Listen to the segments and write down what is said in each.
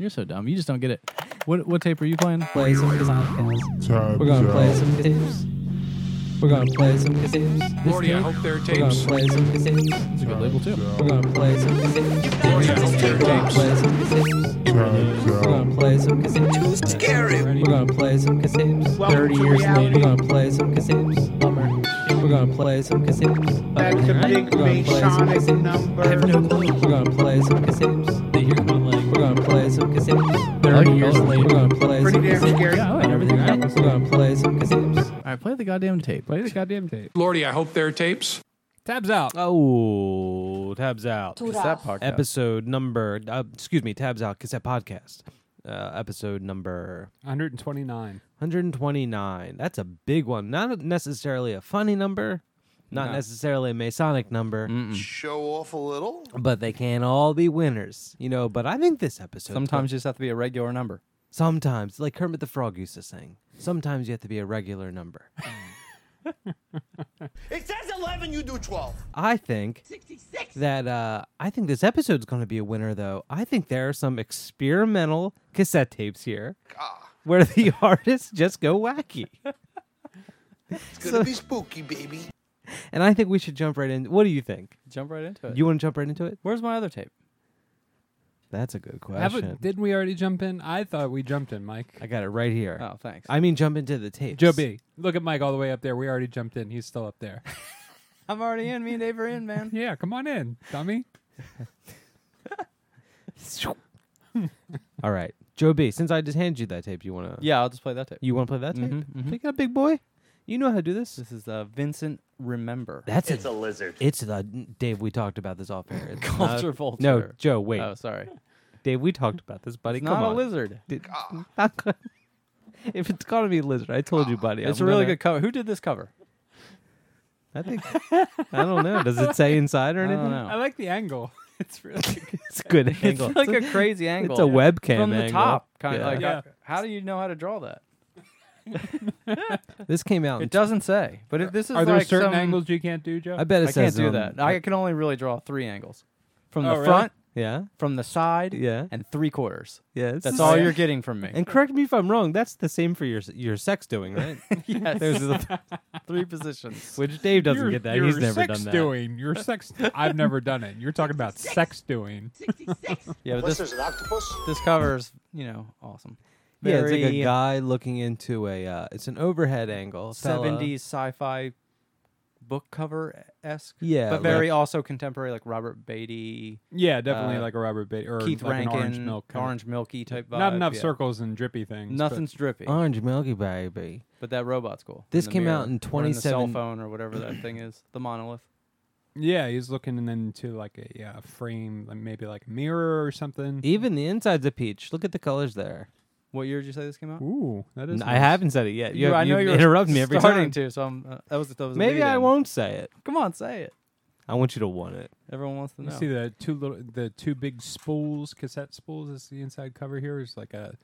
You're so dumb. You just don't get it. What what tape are you playing? Play some podcast. We're gonna play some tapes. We're gonna play some tapes. Lordy, I hope there are We're gonna play some tapes. It's a good label too. We're gonna play some tapes. Lordy, I hope there are tapes. play some tapes. We're gonna play some cassettes. Too scary. We're gonna play some cassettes. Thirty years later, we're gonna play some cassettes. Bummer. We're gonna play some cassettes. That's a big We're gonna play some Masonic number. I have no clue. We're gonna play some cassettes. They hear my leg. We're gonna play some cassettes. I like Thirty years later, we're gonna play Pretty some damn cassettes. scary. Yeah, I like everything. All right, We're gonna play some cassettes. All right, play the goddamn tape. Play the goddamn tape. Lordy, I hope there are tapes. Tabs out. Oh, tabs out. Cassette podcast. Episode number, uh, excuse me, tabs out. Cassette podcast. Uh, episode number 129. 129. That's a big one. Not necessarily a funny number, not No. necessarily a Masonic number, Mm-mm. show off a little. but they can't all be winners, you know. But I think this episode Sometimes you just have to be a regular number. Sometimes, like Kermit the Frog used to sing, sometimes you have to be a regular number. It says 11, you do 12. I think that uh, I think this episode's going to be a winner, though. I think there are some experimental cassette tapes here Ah, where the artists just go wacky, it's going to be spooky, baby. And I think we should jump right in. What do you think? Jump right into it. You want to jump right into it? Where's my other tape? That's a good Have question. didn't we already jump in? I thought we jumped in, Mike. I got it right here. Oh, thanks. I mean, jump into the tape. Joe B. Look at Mike all the way up there. We already jumped in. He's still up there. I'm already in. Me and Dave are in, man. yeah, come on in, dummy. All right, Joe B. Since I just handed you that tape, you want to? Yeah, I'll just play that tape. You want to play that tape? Pick it up, big boy. You know how to do this. This is Vincent Remember. That's It's a a lizard. It's the Dave. We talked about this off air. It's Culture not- vulture. No, Joe. Wait, Oh, sorry. Dave. We talked about this, buddy. It's Come not a on. lizard. Did- not gonna- if it's gonna be a lizard, I told you, buddy. It's I'm a really gonna- good cover. Who did this cover? I think. I don't know. Does it say inside or I anything? don't I like the angle. It's really good. It's a good angle. it's like a crazy angle. It's a webcam from the angle. top, kind of like. Yeah. how do you know how to draw that? This came out. It doesn't say. But if this is Are there like certain some- angles you can't do, Joe? I bet it I can't do um, that. I can only really draw three angles: from Oh, the really? front, Yeah. from the side, Yeah. and three quarters. Yeah. That's all you're getting from me. And correct me if I'm wrong. That's the same for your your sex doing, right? yes, There's the, three positions. which Dave doesn't You're- get that. You're He's never sex done that. doing. You're sex. I've never done it. You're talking about sex doing. Yeah, but Plus, this there's an octopus. this cover's you know awesome. Yeah, it's like a guy looking into a. Uh, it's an overhead angle. fella- 70s sci-fi book cover esque. Yeah, but like- very also contemporary, like Robert Beatty, Yeah, definitely Uh, like a Robert Beatty or Keith like Rankin, orange milk. kind of- orange milky type vibe. Not enough yeah. circles and drippy things. Nothing's drippy, Orange Milky Baby. but that robot's cool. This came out mirror, in or in the cell phone or whatever that thing is, the monolith. Yeah, he's looking into like a yeah, frame, like maybe like a mirror or something. Even the inside's a peach. Look at the colors there. What year did you say this came out? Ooh, that is. N- I nice. haven't said it yet. You, I know you interrupt me every starting time. to, so I'm, uh, that was that was a Maybe I lead-in. won't say it. Come on, say it. I want you to want it. Everyone wants to You know. see the two little, the two big spools, cassette spools. Is the inside cover here? Is like a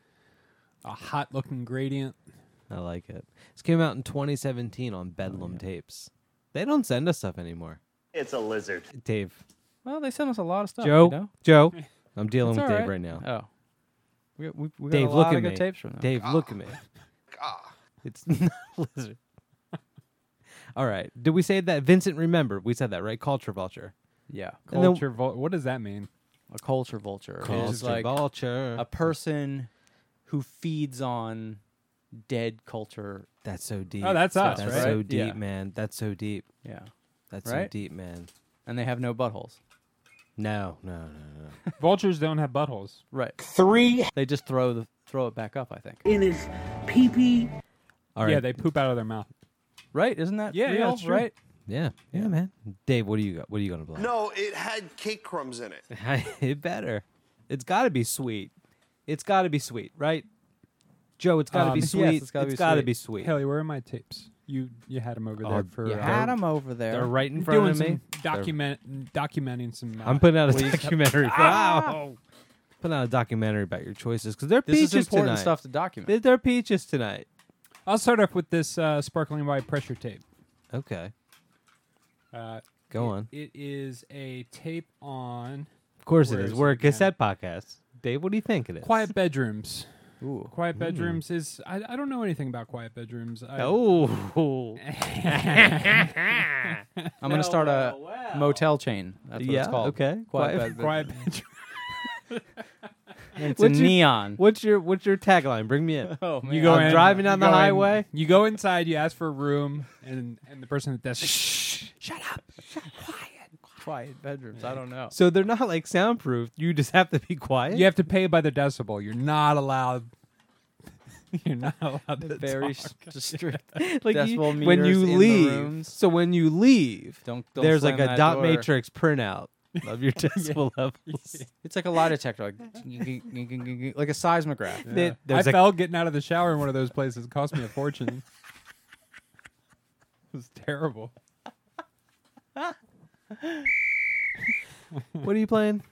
a hot looking gradient. I like it. This came out in 2017 on Bedlam tapes. They don't send us stuff anymore. It's a lizard. Dave, well, they send us a lot of stuff. Joe, you know? Joe, I'm dealing It's with all Dave right now. Oh, we got, we, we got Dave, a look lot at good me. tapes from them. Dave, look at me. Ah, It's not a lizard. All right. Did we say that? Vincent, remember, we said that, right? Culture vulture. Yeah, And then- Culture. Vul- what does that mean? a culture vulture is Culture like vulture. a person who feeds on dead culture. That's so deep. Oh, that's us, That's right? so deep, Yeah. man. That's so deep. Yeah, That's so Right? deep, man. and they have no buttholes. No, no, no, no. Vultures don't have buttholes. Right. Three They just throw the throw it back up. I think. in his pee-pee. All right. Yeah, they poop out of their mouth. Right? Isn't that Yeah, yeah, real? it's true. right. yeah, yeah, man. Dave, what do you got? What are you gonna blow? no, it had cake crumbs in it. it better. It's got to be sweet. It's got to be sweet, right? Joe, it's got to Um, be yes, sweet. it's gotta be gotta sweet. be sweet. Haley, where are my tapes? You you had them over Oh, there for. you uh, had Had 'em over there. They're right in front doing of me. some document documenting some. Uh, I'm putting out a Well, you- documentary. Ah! Wow. Putting out a documentary about your choices because they're This peaches is important tonight. stuff to document. They're, they're peaches tonight. I'll start off with this uh, sparkling wide pressure tape. Okay, Uh, go it- on. It is a tape on. Of course Where it is. is We're a again? cassette podcast. Dave, what do you think it is? Quiet bedrooms. Ooh. Quiet hmm. bedrooms is I, I don't know anything about quiet bedrooms. I, Oh, I'm gonna start a motel chain. That's what yeah. it's called. Okay. Quiet, Quiet- bed- quiet bedroom. It's What's a your- neon. What's your What's your tagline? Bring me in. Oh You go I'm in, driving you down the go in, highway. you go inside. You ask for a room, and and the person at the desk. Shh, shut up. quiet bedrooms. I don't know. So they're not like soundproof. You just have to be quiet. You have to pay by the decibel. You're not allowed. You're not allowed to Very talk. s- strict. like you- decibel when meters you in the leave. rooms. So when you leave, Don't, don't there's slam like a that dot door. matrix printout of your decibel levels. It's like a lie detector, like like a seismograph. There- I there's a- fell getting out of the shower in one of those places. It cost me a fortune. it was terrible. What are you playing?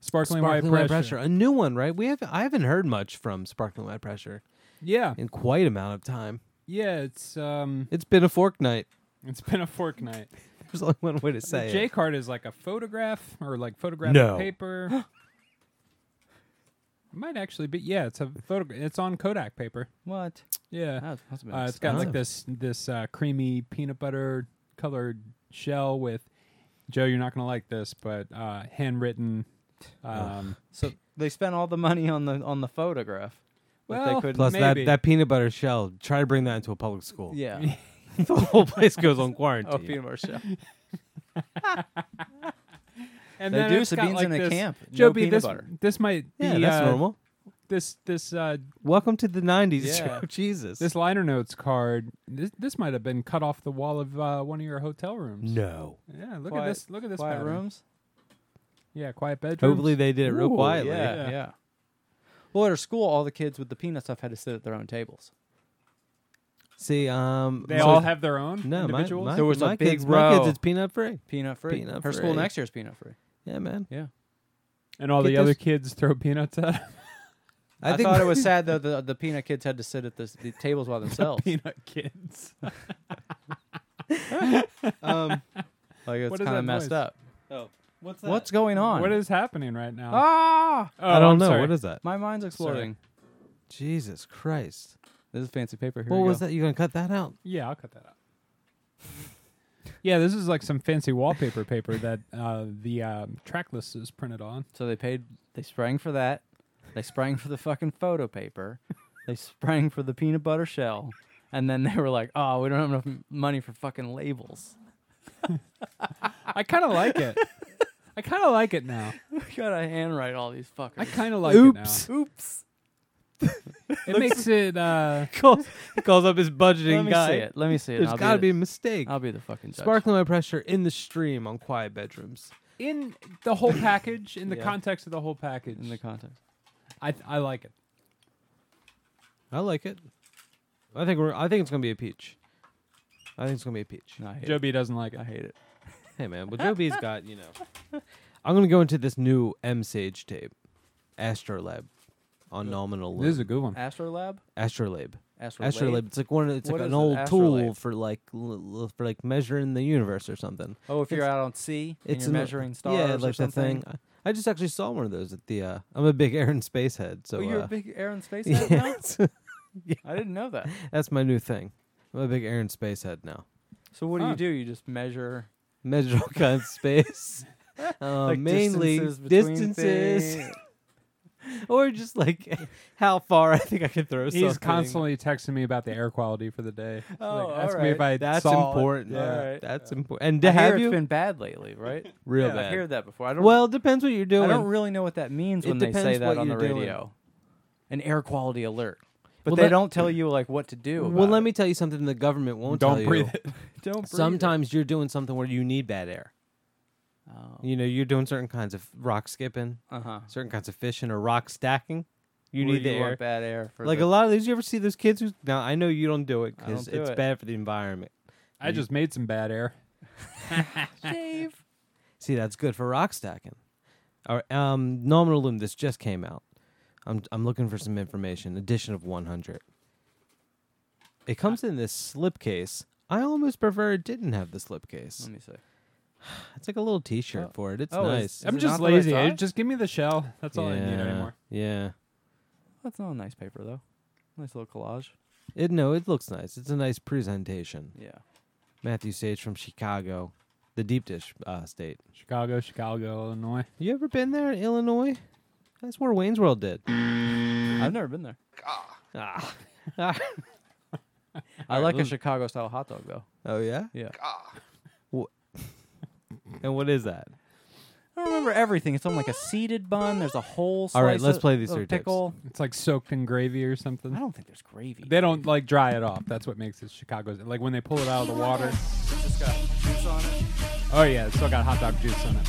Sparkling, Sparkling white White pressure. pressure. A new one, right? We have I haven't heard much from Sparkling Wide Pressure Yeah, in quite amount of time. yeah. It's um, It's been a fork night. it's been a fortnight. There's only one way to say it. J it. card is like a photograph or like photographic No. paper. It might actually be. Yeah, it's a photo. It's on Kodak paper. What? Yeah, That must uh, it's got like this this uh, creamy peanut butter colored shell with. Joe, you're not gonna like this, but uh, handwritten. Um, So they spent all the money on the on the photograph. but Well, they couldn't. Plus Maybe. that, that peanut butter shell. Try to bring that into a public school. yeah. the whole place goes on quarantine. oh, peanut butter shell. and They then do it's Sabines like in a camp. Joe no B, peanut this butter. this might be yeah, that's uh, normal. This this uh, Welcome to the '90s. Yeah. Joe. Jesus. this liner notes card. This this might have been cut off the wall of uh, one of your hotel rooms. no. Yeah, look Quiet- at this. Look at this Quiet pattern. rooms. Yeah, quiet bedrooms. Hopefully they did it real Ooh, quietly. Yeah, Yeah. yeah. Well, at our school, all the kids with the peanut stuff had to sit at their own tables. See, um, They so- all have their own no. My, individuals. my, There was a my big kids, My kids, row. it's peanut free. Peanut free. Peanut Her school free. next year is peanut free. Yeah, man. Yeah. and all Get the other this- kids throw peanuts at 'em. I, thought it was sad that the, the peanut kids had to sit at this, the tables by themselves. peanut kids. um, Like it's What is kind that of messed noise? up. oh, what's What's going on? what is happening right now? ah? Oh, I don't I'm know. sorry. What is that? My mind's exploding. Jesus Christ! This is fancy paper. Here what was go. that? You gonna cut that out? Yeah, I'll cut that out. yeah, this is like some fancy wallpaper paper that uh, the um, track list is printed on. So they paid. They sprang for that. They sprang for the fucking photo paper. they sprang for the peanut butter shell, and then they were like, "Oh, we don't have enough m- money for fucking labels. I kind of like it. I kind of like it now. we gotta handwrite all these fuckers." I kind of like Oops. it Oops. now. It makes it. Uh, calls, he calls up his Let budgeting me guy. see it. Let me see it. There's I'll got to be. be a mistake. I'll be the fucking judge. Sparkling my pressure in the stream on quiet bedrooms. in the whole package, in the Yeah. context of the whole package, in the context. I I like it. I like it. I think we're. I think it's gonna be a peach. I think it's gonna be a peach. No, I hate Joe it. B doesn't like it. I hate it. Hey man, well Joe B's got you know. I'm gonna go into this new M Sage tape, Astrolab, on nominal. This is a good one. Astrolab. Astrolabe. Astrolabe. Astrolabe. It's like one. It's What like is an it? old tool Astrolabe? for like l- l- for like measuring the universe or something. Oh, if you're out on sea and It's you're an- measuring stars Yeah, or like that something. thing. I just actually saw one of those at the. uh I'm a big Air Spacehead, so oh, you're uh, a big air Spacehead space yeah, now. it's- I didn't know that. that's my new thing. I'm a big Air Spacehead now. So what do Huh. you do? You just measure Measure all kinds of space. Uh, like mainly distances, distances. or just like how far I think I can throw something. He's constantly texting me about the air quality for the day. Oh, like, ask me if. I That's saw important. Yeah. Alright. That's important. And to I hear have it's you been bad lately, right? real yeah, bad. I heard that before. I don't. well, it depends what you're doing. I don't really know what that means It when they say depends that what on the you're doing. radio. An air quality alert, but Well, they let- don't tell you like what to do. well, let it. me tell you something. The government won't Don't tell you. breathe it. Don't. breathe it. Sometimes you're doing something where you need bad air. Oh. You know, you're doing certain kinds of rock skipping, Uh huh. certain kinds of fishing, or rock stacking. You need the air. bad air for Like the, a lot of these, you ever see those kids who? Now I know you don't do it because don't it's it. bad for the environment. I just made some bad air. Dave. See, that's good for rock stacking. All right, um, nominal loom. This just came out. I'm I'm looking for some information. Edition of 100. It comes in this slipcase. I almost prefer it didn't have the slipcase. Let me see. It's like a little T-shirt Oh. for it. It's Oh, nice. is I'm it just the right lazy. Size? Just give me the shell. That's all I need anymore. Yeah. That's not a nice paper though. Nice little collage. It no, it looks nice. It's a nice presentation. Yeah. Matthew Sage from Chicago, the deep dish uh, state. Chicago, Chicago, Illinois. You ever been there, in Illinois? That's where Wayne's World did. I've never been there. Ah. Ah. I like a Chicago style hot dog though. oh yeah. Yeah. And what is that? I don't remember everything. It's on like a seeded bun. There's a whole. All right, slice let's of- play these of three tapes. pickle. It's like soaked in gravy or something. I don't think there's gravy. They don't like dry it off. That's what makes it Chicago's. Like when they pull it out of the water. just got juice on it. Oh yeah, it's still got hot dog juice on it.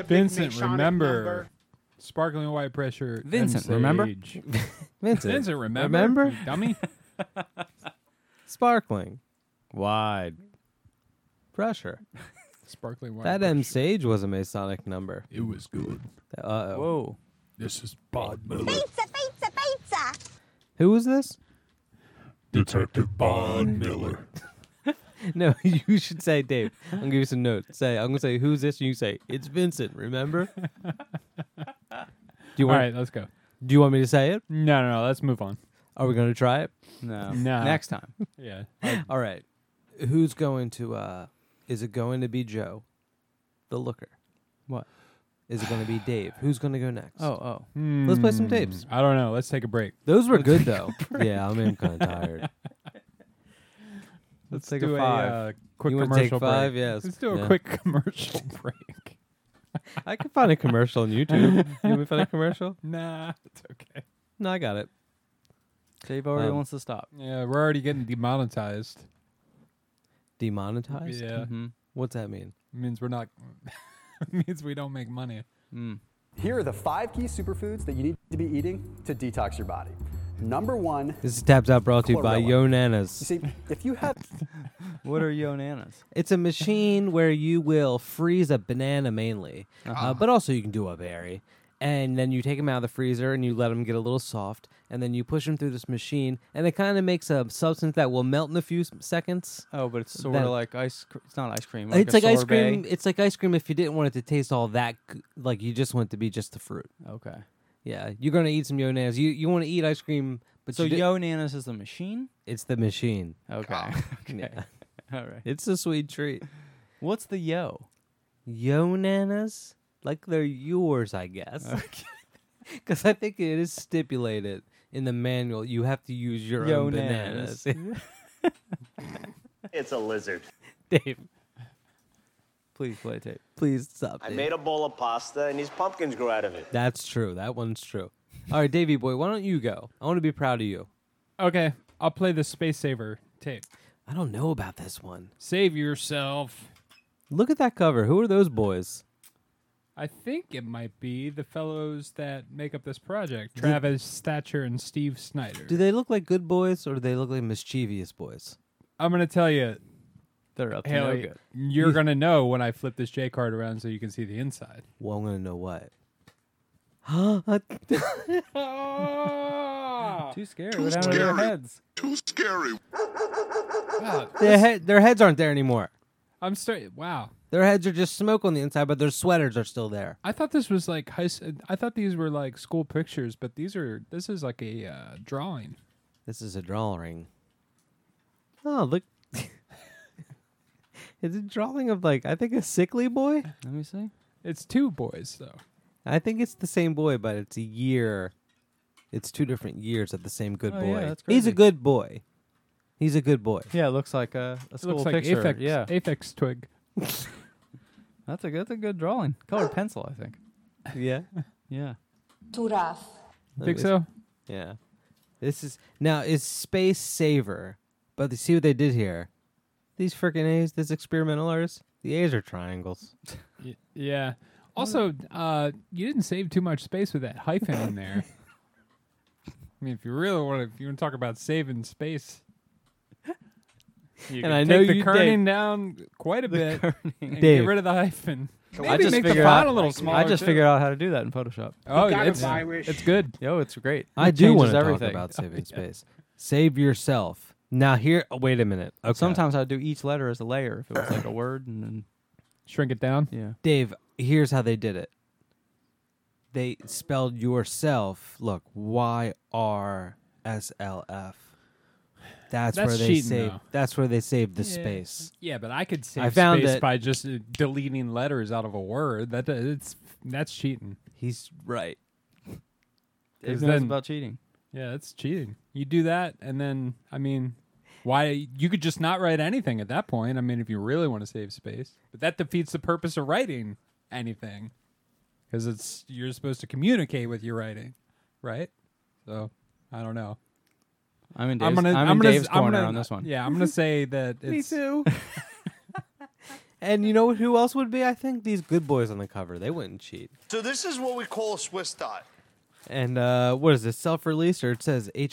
That's a big Vincent, Masonic remember. number. Sparkling wide pressure. Vincent, and remember? sage. Vincent, Vincent, remember? Remember? you dummy. sparkling, wide, pressure. Sparkling white. That pressure. M Sage was a Masonic number. It was good. Uh oh. Whoa. This is Bob Miller. Pizza, pizza, pizza. Who was this? Detective Bond Miller. No, you should say Dave. I'm gonna give you some notes. Say I'm gonna say who's this, and you say it's Vincent. Remember? do you All want? right, let's go. Do you want me to say it? No, no, no. Let's move on. Are we gonna try it? No. No. Next time. Yeah. All right. Who's going to? uh Is it going to be Joe, the looker? What? Is it going to be Dave? Who's going to go next? Oh, oh. Let's play some tapes. Hmm, I don't know. Let's take a break. those were good though. yeah, I mean, I'm kind of tired. Let's, take a do five. uh, quick You wanna commercial take five? break. Yes. Let's do a Yeah. quick commercial break. I can find a commercial on YouTube. you want me to find a commercial? Nah, it's okay. No, I got it. Dave already Um, wants to stop. Yeah, we're already getting demonetized. Demonetized. Yeah, Mm-hmm. What's that mean? means we're not. means we don't make money. Mm. Here are the five key superfoods that you need to be eating to detox your body. Number one, This is Tabs Out brought to you by Chlorella. Yo you Nanas. see, if you have What are Yonanas? It's a machine where you will freeze a banana mainly, uh but also you can do a berry. And then you take them out of the freezer and you let them get a little soft. And then you push them through this machine. And it kind of makes a substance that will melt in a few s- seconds. Oh, but it's sort That- of like ice. Cr- it's not ice cream. it's a like ice cream. It's like ice cream if you didn't want it to taste all that, like you just want it to be just the fruit. Okay. Yeah, you're gonna eat some Yonanas. You you want to eat ice cream, but So you di- Yonanas is the machine. it's the machine. Okay. okay. Yeah, All right. it's a sweet treat. What's the yo? Yonanas, like they're yours, I guess. Because I think it is stipulated in the manual you have to use your own bananas. It's a lizard. Dave, Please play tape. please stop. I Dave. made a bowl of pasta and these pumpkins grew out of it. That's true. That one's true. All right, Davy boy, why don't you go? I want to be proud of you. Okay, I'll play the Space Saver tape. I don't know about this one. Save yourself. Look at that cover. Who are those boys? I think it might be the fellows that make up this project Travis Thatcher and Steve Snyder. Do they look like good boys or do they look like mischievous boys? I'm going to tell you, They're up to Haley, no good. you're going to know when I flip this J card around so you can see the inside. Well, I'm gonna know what. Too scary. What happened to their heads? Too scary. Wow, their, head, their heads aren't there anymore. I'm straight. Wow. Their heads are just smoke on the inside, but their sweaters are still there. I thought this was like high. s- I thought these were like school pictures, but these are. This is like a uh, drawing. This is a drawing. Oh, look. it's a drawing of like I think a sickly boy. Let me see. It's two boys though. I think it's the same boy, but it's a year. It's two different years of the same good Oh, boy. yeah, that's He's a crazy. good boy. He's a good boy. Yeah, it looks like a, a It school looks like picture. Aphex. Yeah, Aphex twig. that's a that's a good drawing. Colored pencil, I think. Yeah. Yeah. Too rough. Think so? Yeah. This is now is Space Saver, but you see what they did here. These freaking A's, this experimental artist, the A's are triangles. Y- yeah. Also, uh, you didn't save too much space with that hyphen in there. I mean, if you really want to, if you want to talk about saving space, you And can I know take the you- kerning down quite a bit and Dave. get rid of the hyphen. Maybe I just make the figured font out a little smaller. I just too. figured out how to do that in Photoshop. Oh, got it's it, Irish. it's good. Yo, it's great. I It do want changes to everything. talk about saving space. Save yourself. Now here, oh, wait a minute. Okay. Sometimes I'd do each letter as a layer if it was like a word, and then Shrink it down. yeah. Dave, here's how they did it. They spelled yourself. Look, Y R S L F. That's, That's where they cheating, saved. though. That's where they saved the space. Yeah, but I could save I found space by just uh, deleting letters out of a word. That it's that's cheating. He's right. Dave knows then- about cheating. Yeah, that's cheating. You do that, and then I mean, why you could just not write anything at that point. I mean, if you really want to save space, but that defeats the purpose of writing anything, because it's you're supposed to communicate with your writing, right? So I don't know. I'm in Dave's, I'm gonna. I'm I'm in gonna, Dave's I'm corner gonna- on this one. Yeah, I'm gonna say that it's. too. And you know who else would be? I think these good boys on the cover. They wouldn't cheat. So this is what we call a Swiss dot. And uh, what is this? Self-released, or it says HIC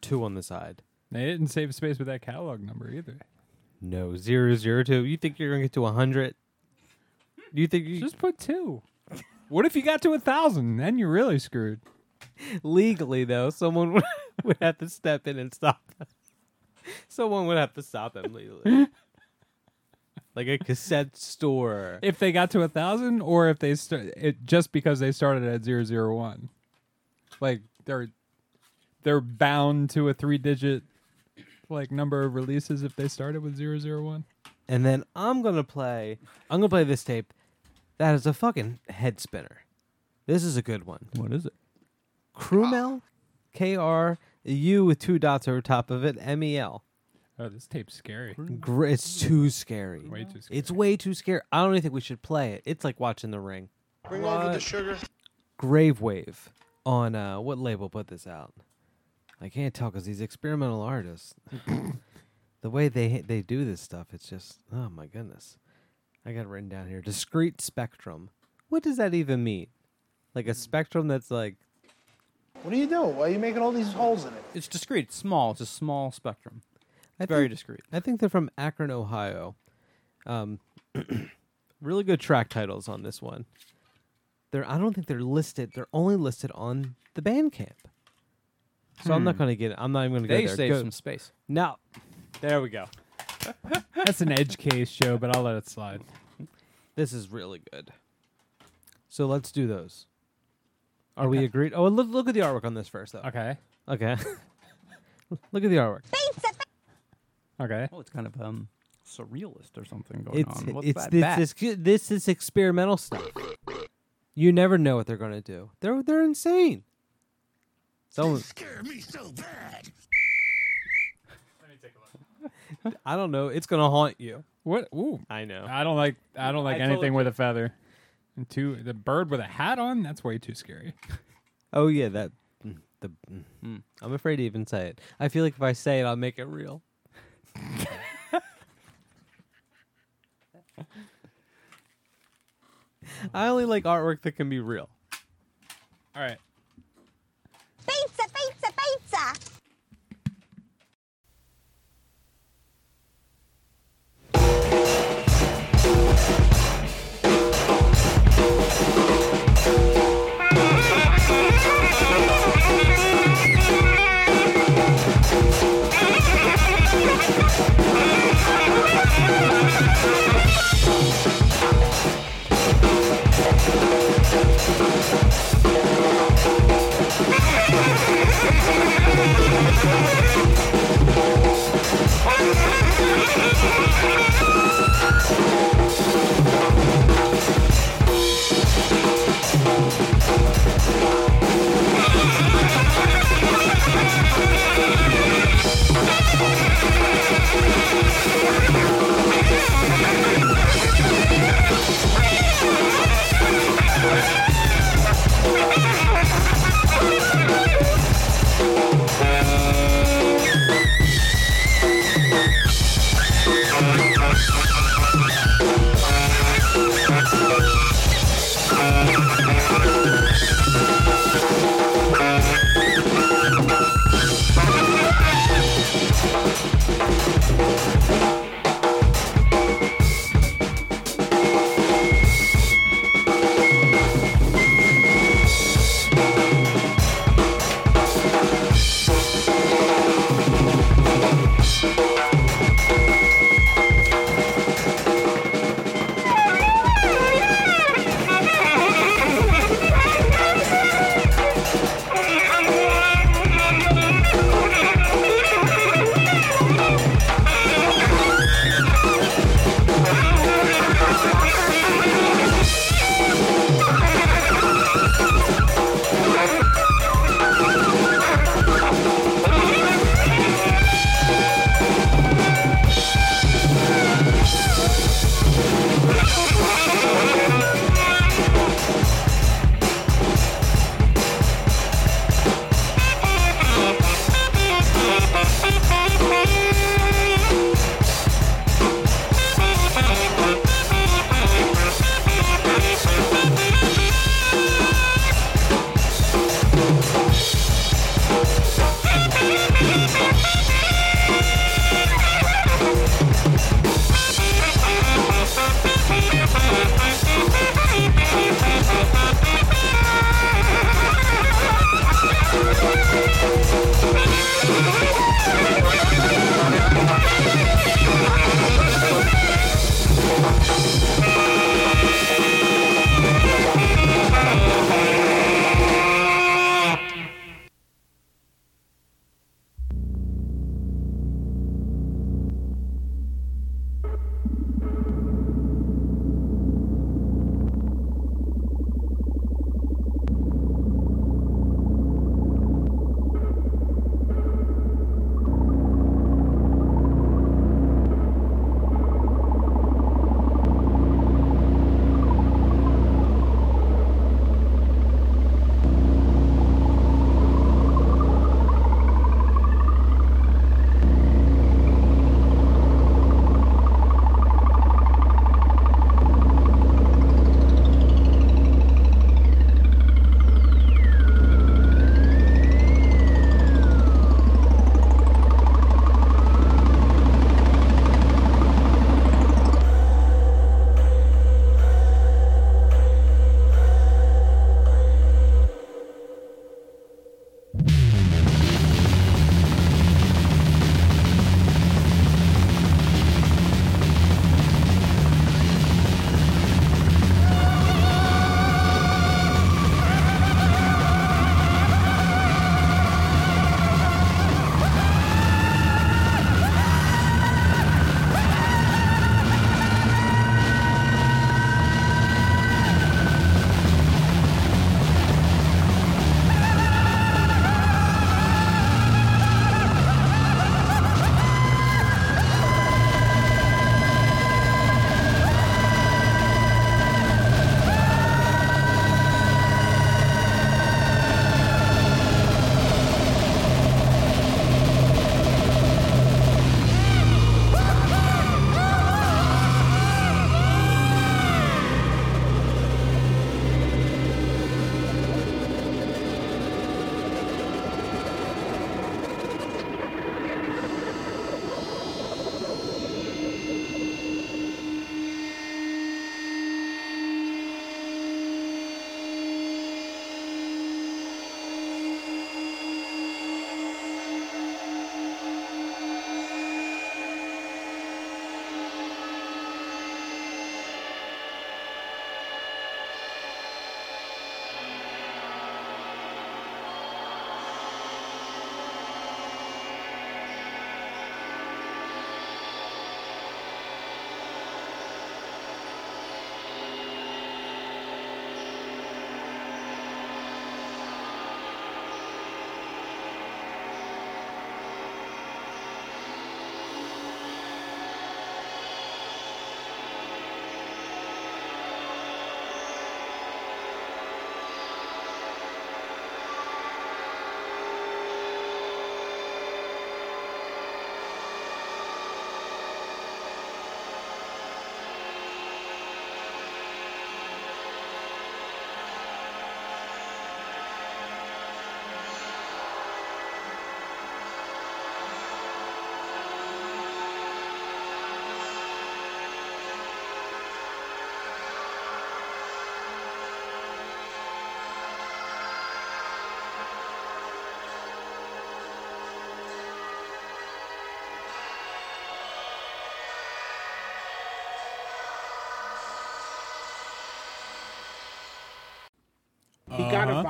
002 on the side. They didn't save space with that catalog number either. No, 002. You think you're gonna get to 100? You think you Just put two. What if you got to a thousand? Then you're really screwed. legally though? Someone would, would have to step in and stop them. Someone would have to stop them legally. Like a cassette store. If they got to a thousand, or if they start it just because they started at zero zero one, like they're they're bound to a three digit like number of releases if they started with zero zero one. And then I'm gonna play. I'm gonna play this tape. That is a fucking head spinner. This is a good one. What is it? Krümel, K R U with two dots over top of it. M E L. Oh, this tape's scary. Gr- It's too scary. Way too scary. It's way too scary. I don't even think we should play it. It's like watching The Ring. Bring over the sugar. Grave Wave on uh, what label put this out? I can't tell because these experimental artists, the way they they do this stuff, it's just oh my goodness. I got it written down here. Discrete spectrum. What does that even mean? Like a spectrum that's like What are you doing? Why are you making all these holes in it? It's discrete. It's small. It's a small spectrum. I Very think- discreet. I think they're from Akron, Ohio. Um, really good track titles on this one. They're I don't think they're listed. They're only listed on the Bandcamp. So I'm not Hmm. going to get. It. I'm not even going to go there. They save some space. No. There we go. That's an edge case show, but I'll let it slide. This is really good. So let's do those. Are we agreed? Oh, look, look at the artwork on this first, though. Okay. Okay. look at the artwork. Okay. Well, it's kind of um surrealist or something going It's on. What's it's that this, bat? this this is experimental stuff. You never know what they're going to do. They're they're insane. Someone Scare me so bad. I don't know. It's going to haunt you. What? Ooh. I know. I don't like. I don't like I anything told with a feather. And two, the bird with a hat on. That's way too scary. Oh yeah, that mm, the mm, I'm afraid to even say it. I feel like if I say it, I'll make it real. I only like artwork that can be real. All right. Pizza, pizza, pizza. Thank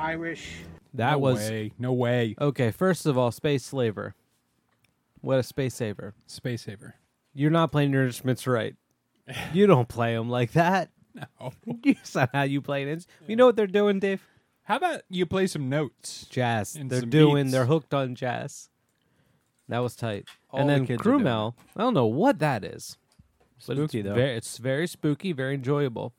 got a virus. That no was way. no way. okay. First of all, space slaver. What a space saver! Space saver. You're not playing your instruments right. You don't play them like that. No. You somehow you play it. You know what they're doing, Dave? How about you play some notes? Jazz. They're doing. beats. They're hooked on jazz. That was tight. All and then kids are Krümel. I don't know what that is. But Spooky, it's though. Very, it's very spooky, very enjoyable.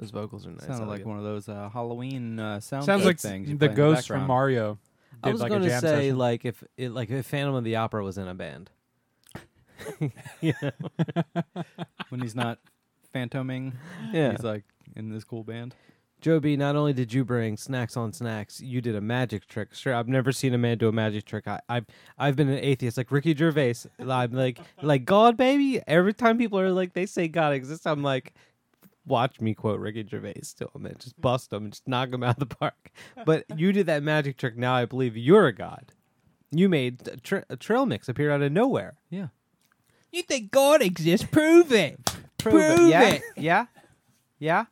Those vocals are nice. Sounded like one of those uh, Halloween uh, sound Sounds like things. you the play in ghost from background. Mario. I did was like going to jam say session. like if it, like if Phantom of the Opera was in a band. you know? when he's not phantoming. Yeah. he's like in this cool band. Joe B, not only did you bring snacks on snacks, you did a magic trick. Sure, I've never seen a man do a magic trick. I, I've I've been an atheist, like Ricky Gervais. I'm like like God, baby. Every time people are like they say God exists, I'm like, watch me quote Ricky Gervais to him and just bust him and just knock him out of the park. But you did that magic trick. Now I believe you're a god. You made a, tra- a trail mix appear out of nowhere. Yeah. You think God exists? Prove it. Prove, Yeah, it. yeah, yeah.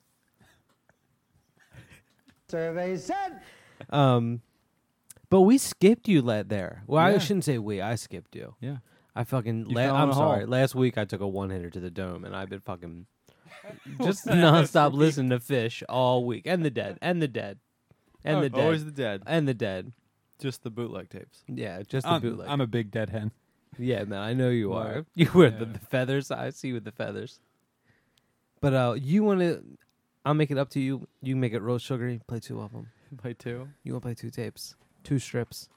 Survey said. Um, but we skipped you let there. Well, I shouldn't say we. I skipped you. Yeah. I fucking. You La- I'm sorry. hole. Last week I took a one hitter to the dome, and I've been fucking just nonstop listening to Phish all week, and the dead, and the dead, and Oh, the dead, always the dead. and the dead. Just the bootleg tapes. Yeah, just the I'm, bootleg. I'm a big dead hen. yeah, man, I know you are. You wear the, yeah. the feathers. I see you with the feathers. But uh, you want to? I'll make it up to you. You can make it real sugary. Play two of them. Play two. You want to play two tapes, two strips.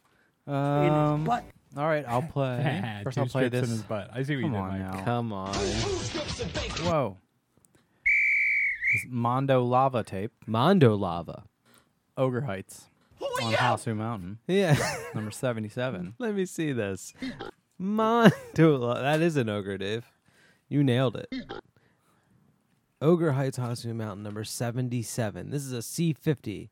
Um, all right, I'll play. First, Two I'll play strips in this. his butt. I see what Come you did, on Mike. now. Come on, Whoa. This Mondo lava tape, Mondo Lava. Ogre Heights, on Hasu Mountain, Yeah. number seventy-seven. Let me see this. Mondo Lava. That is an ogre, Dave. You nailed it. Ogre Heights Hasu Mountain, number 77. This is a C50.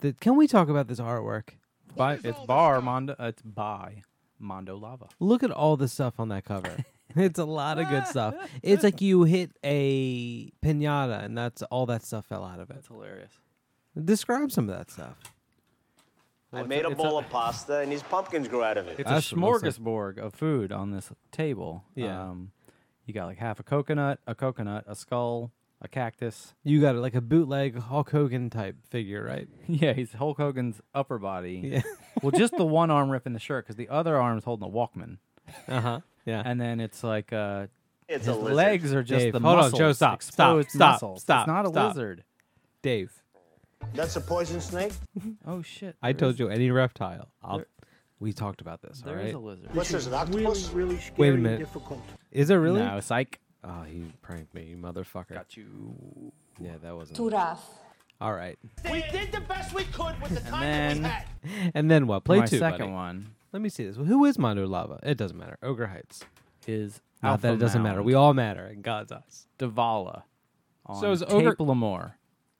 The, can we talk about this artwork? By it's bar Mondo. Uh, it's by Mondo Lava. Look at all the stuff on that cover. it's a lot of good stuff. It's like you hit a pinata and that's all that stuff fell out of it. That's hilarious. Describe some of that stuff. I made a it's bowl of pasta and these pumpkins grew out of it. It's That's a what looks like- smorgasbord of food on this table. Yeah. Um, you got like half a coconut, a coconut, a skull, a cactus. You got it like a bootleg Hulk Hogan type figure, right? Yeah, he's Hulk Hogan's upper body. Yeah. well, just the one arm ripping the shirt because the other arm's holding a Walkman, Uh huh. Yeah. and then it's like uh, It's his a lizard. legs are just Dave, the hold on, muscles. Joe, stop, stop, exposed stop, muscles. stop, It's not a stop. lizard. Dave, That's a poison snake? Oh shit! I told is- you any reptile. I'll, There- we talked about this. All there is right. a lizard. What's this, an octopus? really scary Wait a minute. difficult. Is it really? No, psych. Oh, he pranked me, you motherfucker. Got you. Yeah, that wasn't. Too rough. All right. We did the best we could with the time then- that we had. And then what? Play My two, second buddy. one Let me see this. Who is Mondo Lava? It doesn't matter. Ogre Heights. is Not Alpha that it doesn't matter. We all matter in God's eyes. Davala. On So is Cape Ogre- Lemoore.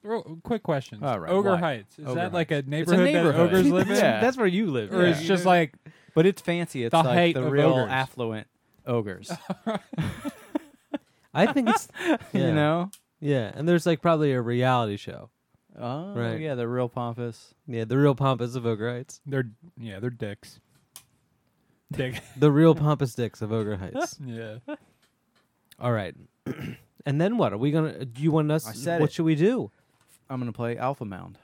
Ro- quick question. All right, Ogre what? Heights. Is Ogre that like a Heights. neighborhood, neighborhood. that ogres live in? Yeah. That's where you live. Or yeah. it's just like But it's fancy. It's The like height the of real ogres. affluent ogres. I think it's yeah. You know? Yeah, and there's like probably a reality show. Oh, Right. yeah, the real pompous. Yeah, the real pompous of Ogre Heights. they're yeah they're dicks. Dick. The real pompous dicks of Ogre Heights. yeah. All right. and then what? Are we gonna? Do you want us? I said what it. should we do? I'm gonna play Alpha Mound.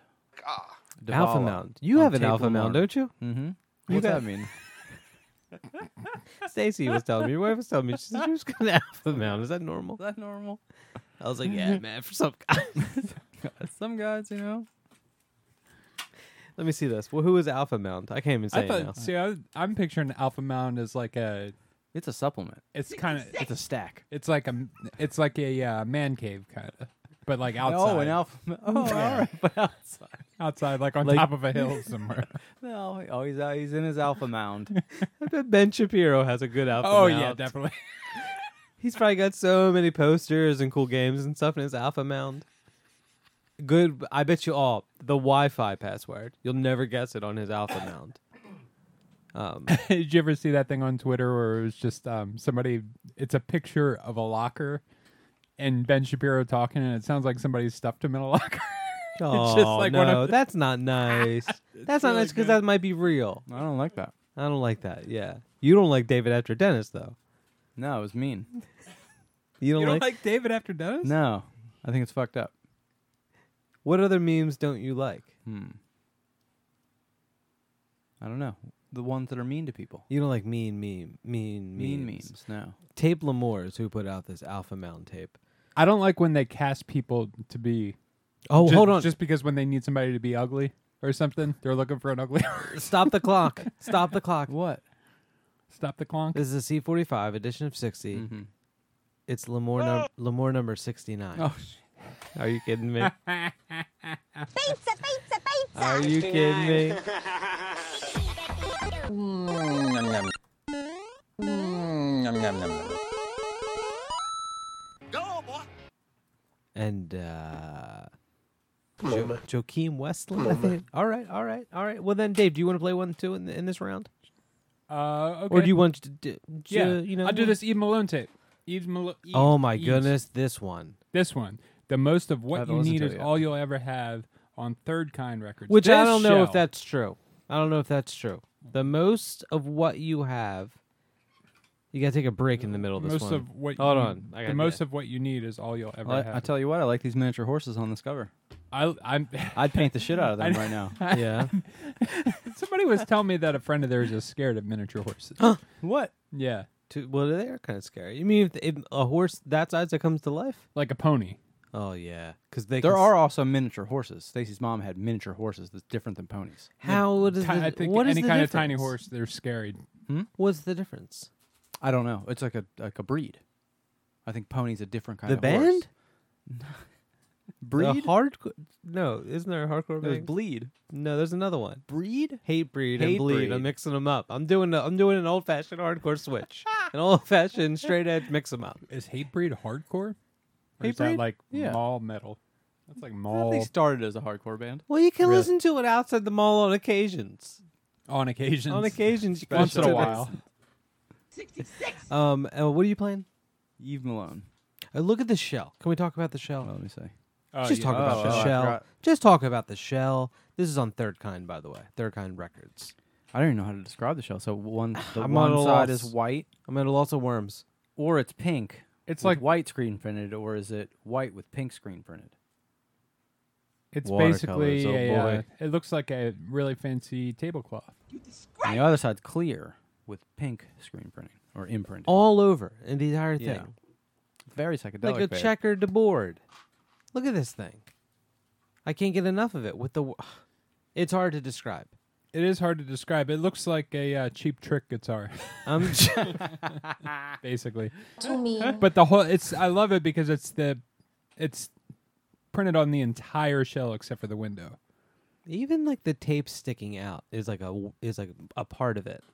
Ah. Alpha Mound. You have an Alpha Mound, don't you? Mm-hmm. You What's got- that mean? Stacy was telling me. Your wife was telling me. She said she was got an Alpha Mound. Is that normal? Is that normal? I was like, yeah, man. For some guy. Some guys, you know. Let me see this. Well, who is Alpha Mound? I can't even say I it thought. now. See, I, I'm picturing Alpha Mound as like a. It's a supplement. It's kind of. It's a stack. It's like a. It's like a uh, man cave kind of, but like outside. Oh, an Alpha. Oh, all right. But outside. outside, like on Like- top of a hill somewhere. No, oh, he's out, he's in his Alpha Mound. I bet Ben Shapiro has a good Alpha oh Mound. yeah, definitely. He's probably got so many posters and cool games and stuff in his Alpha Mound. Good. I bet you all the Wi-Fi password. You'll never guess it on his Alpha Mound. Um, Did you ever see that thing on Twitter where it was just um, somebody? It's a picture of a locker, and Ben Shapiro talking, and it sounds like somebody stuffed him in a locker. Oh just like no, one of that's not nice. that's not really nice because that might be real. I don't like that. I don't like that. Yeah, you don't like David After Dentist though. No, it was mean. You don't, you don't like, like David After Dentist? No, I think it's fucked up. What other memes don't you like? Hmm. I don't know. The ones that are mean to people. You don't like mean meme, mean Mean memes. memes. No. Tape Lemoore's who put out this Alpha Mound tape. I don't like when they cast people to be. Oh, ju- hold on. Just because when they need somebody to be ugly or something, they're looking for an ugly. Stop the clock. Stop the clock. What? Stop the clonk. This is a C45 edition of 60. Mm-hmm. It's Lemoore, num- Lemoore number 69. Oh, Are you kidding me? Pizza, pizza, pizza. Are you kidding me? And uh jo- Joaquin Westland, I think. All right, all right, all right. Well then, Dave, do you want to play one too in, in this round, Uh, okay. or do you want to? do Yeah, you know, I'll do this Yves Malone tape. Yves Malone. Oh my goodness, this one, This one. The most of what you need is it all you'll ever have on Third Kind Records. which I This don't know if shell- that's true. I don't know if that's true. The most of what you have. You gotta take a break in the middle of this most one. of what. Hold you, on, I the gotta most do of what you need is all you'll ever Well, I, have. I tell you what, I like these miniature horses on this cover. I, I'm. I'd paint the shit out of them I- right now. it. yeah. Somebody was telling me that a friend of theirs is scared of miniature horses. What? yeah, To, well, they are kind of scary. You mean if, if a horse that size that comes to life? like a pony. Oh yeah, because they There can are also miniature horses. Stacy's mom had miniature horses that's different than ponies. How what is Ti- the, I think what is any the kind of tiny horse, they're scary. Hmm? What's the difference? I don't know. It's like a like a breed. I think pony's a different kind the of band? horse. The Breed? hardcore? No, isn't there a hardcore There's band? bleed. no, there's another one. Breed? Hate breed and Hate bleed. breed. I'm mixing them up. I'm doing a, I'm doing an old fashioned hardcore switch. an old fashioned straight edge mix them up. Is hate breed hardcore? Or Hatebreed? is that like Yeah. mall metal? That's like mall. They started as a hardcore band. Well, you can Really? listen to it outside the mall on occasions. on occasions. On occasions, once in a while. this. Um, uh, what are you playing? Yves Malone. Uh, look at the shell. Can we talk about the shell? Oh, let me say. Oh, Just yeah. talk about Oh, the oh, shell. Just talk about the shell. This is on Third Kind, by the way. Third Kind Records. I don't even know how to describe the shell. So one the I'm one side loss. is white I'm at a lots of worms. or it's pink. It's with like white screen printed or is it white with pink screen printed? it's Watercolors, basically oh a. Uh, boy. it looks like a really fancy tablecloth. And the other side's clear with pink screen printing or imprinted. All over in the entire thing. Yeah. Very psychedelic. like a babe. checkered board. Look at this thing. I can't get enough of it. With the, w- it's hard to describe. It is hard to describe. It looks like a uh, cheap trick guitar, Um, basically. To me. But the whole it's I love it because it's the it's printed on the entire shell except for the window. even like the tape sticking out is like a w- is like a part of it,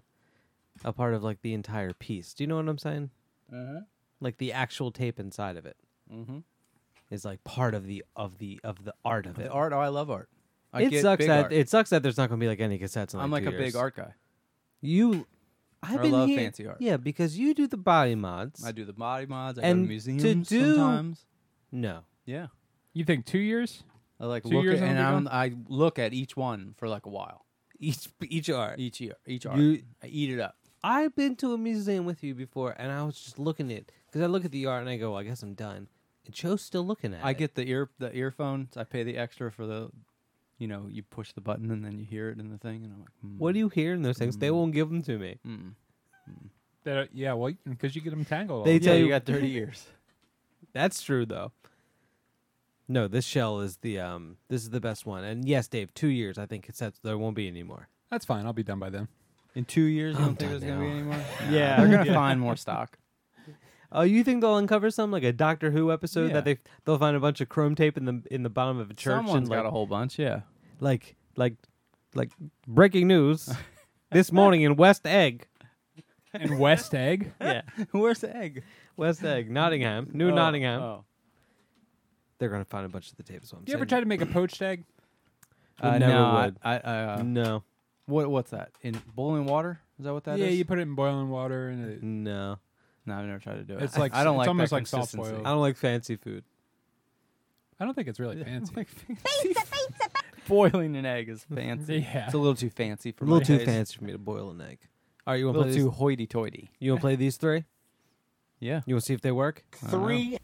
a part of like the entire piece. Do you know what I'm saying? Uh-huh. Like the actual tape inside of it Mhm. is like part of the of the of the art of it. The art. Oh, I love art. I it get sucks big that art. it sucks that there's not going to be like any cassettes. In, I'm like like two a big art guy. You, I've I been love here- fancy art. Yeah, because you do the body mods. I do the body mods. I And go to to museums do- sometimes. No, Yeah. You think two years? I like Two look years at, on and Big I'm, I look at each one for like a while. each each art. Each year, each art. You- I eat it up. I've been to a museum with you before, and I was just looking at it. because I look at the art and I go, I guess I'm done. And Joe's still looking at it. I it. get the ear the earphones. I pay the extra for the, you know, you push the button and then you hear it in the thing, and I'm like, mm, What do you hear in those things? They won't give them to me. Mm. That are- yeah, well, because you get them tangled. They tell Yeah, you- you got 30 years. That's true though. No, this shell is the um. This is the best one, and yes, Dave. Two years, I think cassettes there won't be anymore. That's fine. I'll be done by then. In two years, I'm don't think done there's gonna be now. any more? Yeah. they're gonna Yeah. find more stock. Oh, you think they'll uncover some like a Doctor Who episode Yeah. that they they'll find a bunch of chrome tape in the in the bottom of a church Someone's and like, got a whole bunch. Yeah. like like like breaking news this morning in West Egg. And West Egg. Yeah, Where's the egg? West Egg, Nottingham, New Oh, Nottingham. Oh. They're gonna find a bunch of the tape. Is what I'm Do you ever saying. try to make a poached egg? I Uh, never no, I- would. I, I, uh, no, what what's that? In boiling water? Is that what that is? yeah, you put it in boiling water and it, no. No, I've never tried to do it. It's like I don't it's like almost that like soft consistency. boiled. I don't like fancy food. I don't think it's really fancy. Boiling an egg is fancy. Yeah. It's a little too fancy for me. a little my too taste. fancy for me to boil an egg. All right, you A want to little play too these? hoity-toity. You want to play these three? Yeah. You want to see if they work? Three.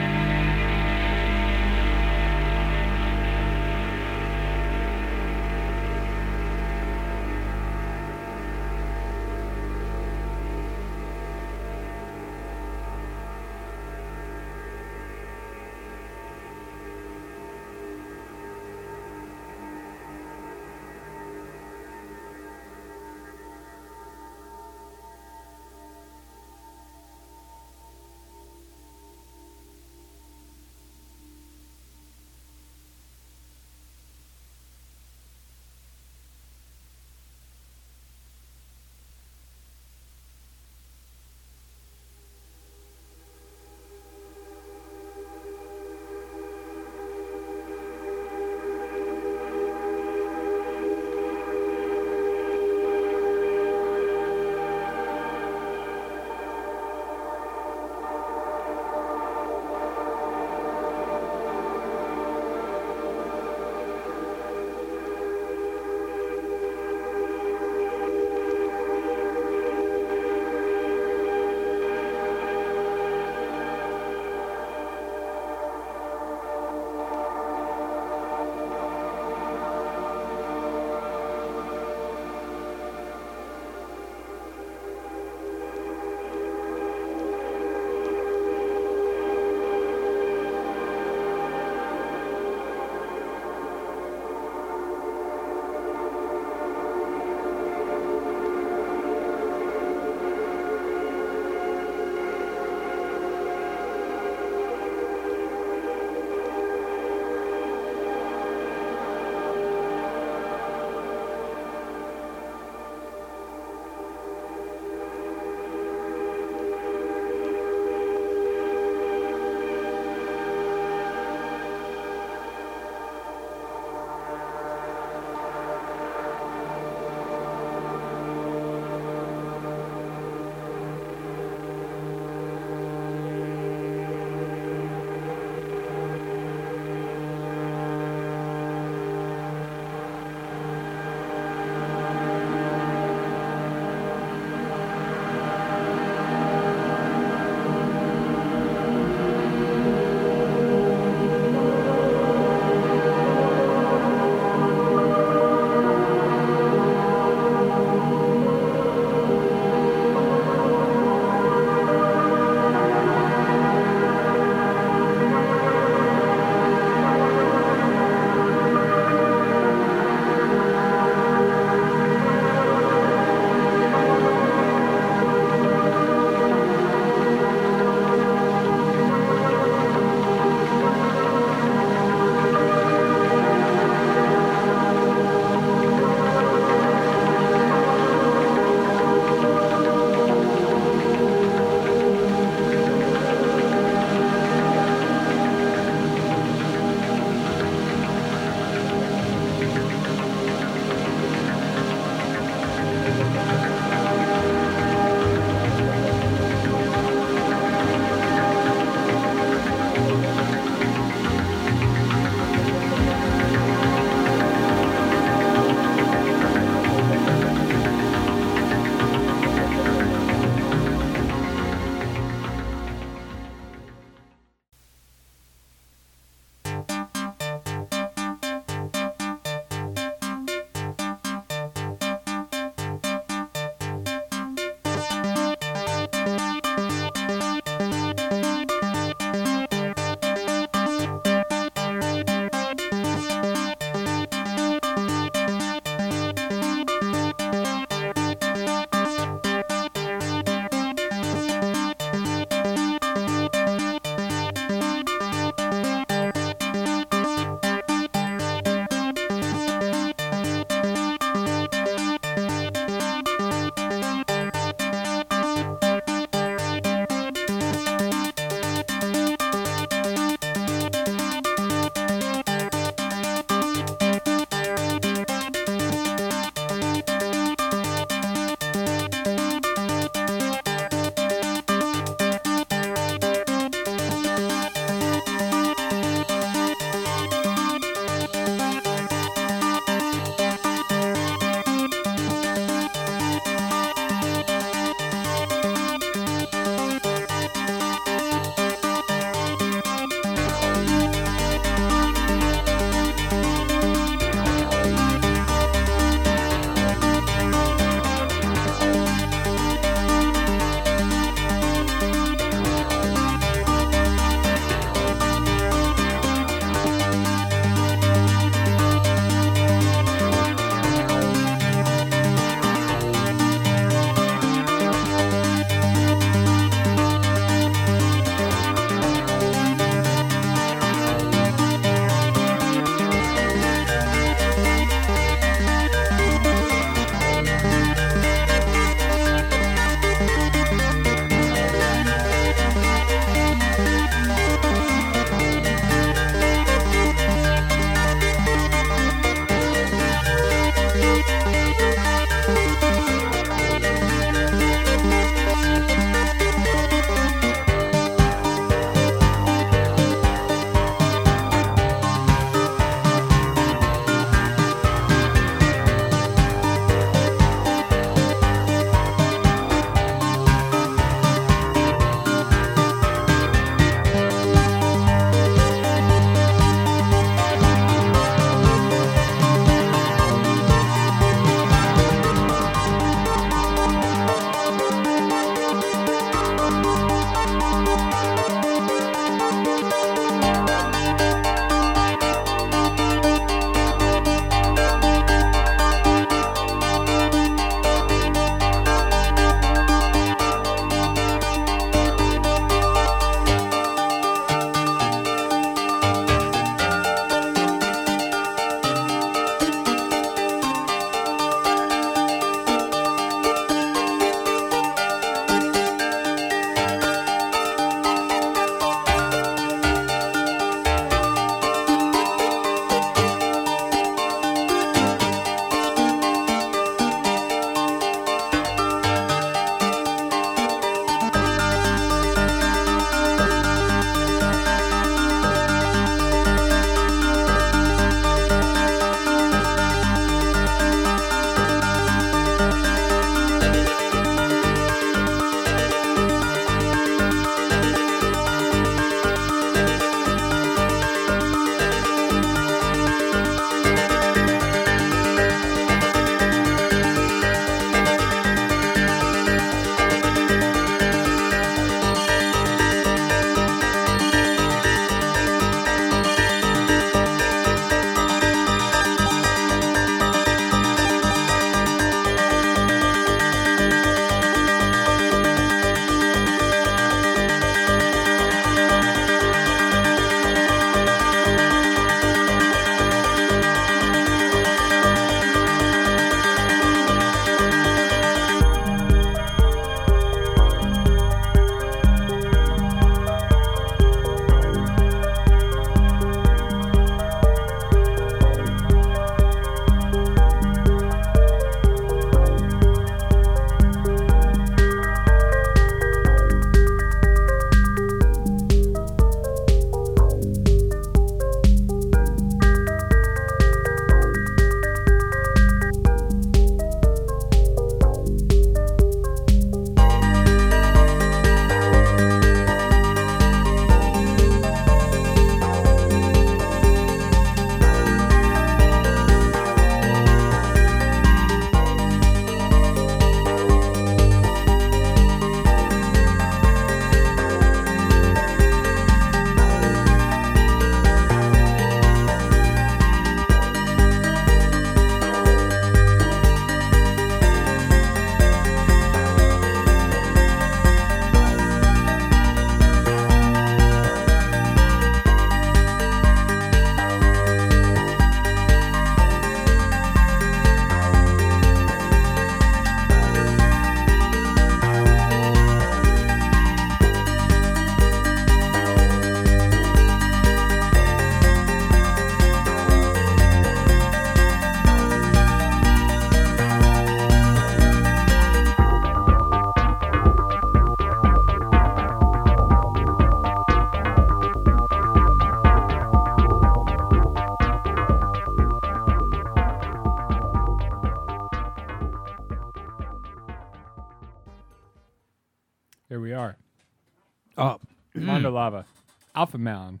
Alpha Mound.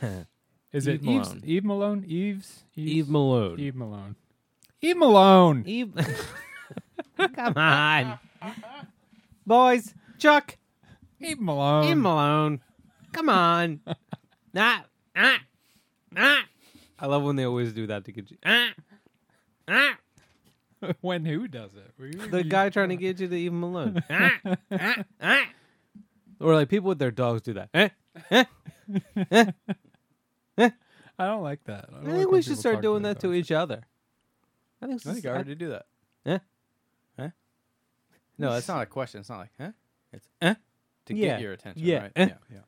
Is it Eve Eve's, Malone. Yves Malone? Eve's? Eve's? Yves Malone. Yves Malone. Yves Malone. Eve. Come on, boys. Chuck. Yves Malone. Yves Malone. Come on. ah, ah, ah. I love when they always do that to get you. Ah, ah. when who does it? You- The guy trying to get you to Yves Malone. ah, ah, ah. Or like people with their dogs do that. Eh. I don't like that. I, I think like we should start doing that to dogs. each other. I think. I think I already do that. Eh? Eh? No, that's not a question. It's not like, huh? It's eh? To Yeah. get your attention, Yeah. right? Eh? Yeah, yeah.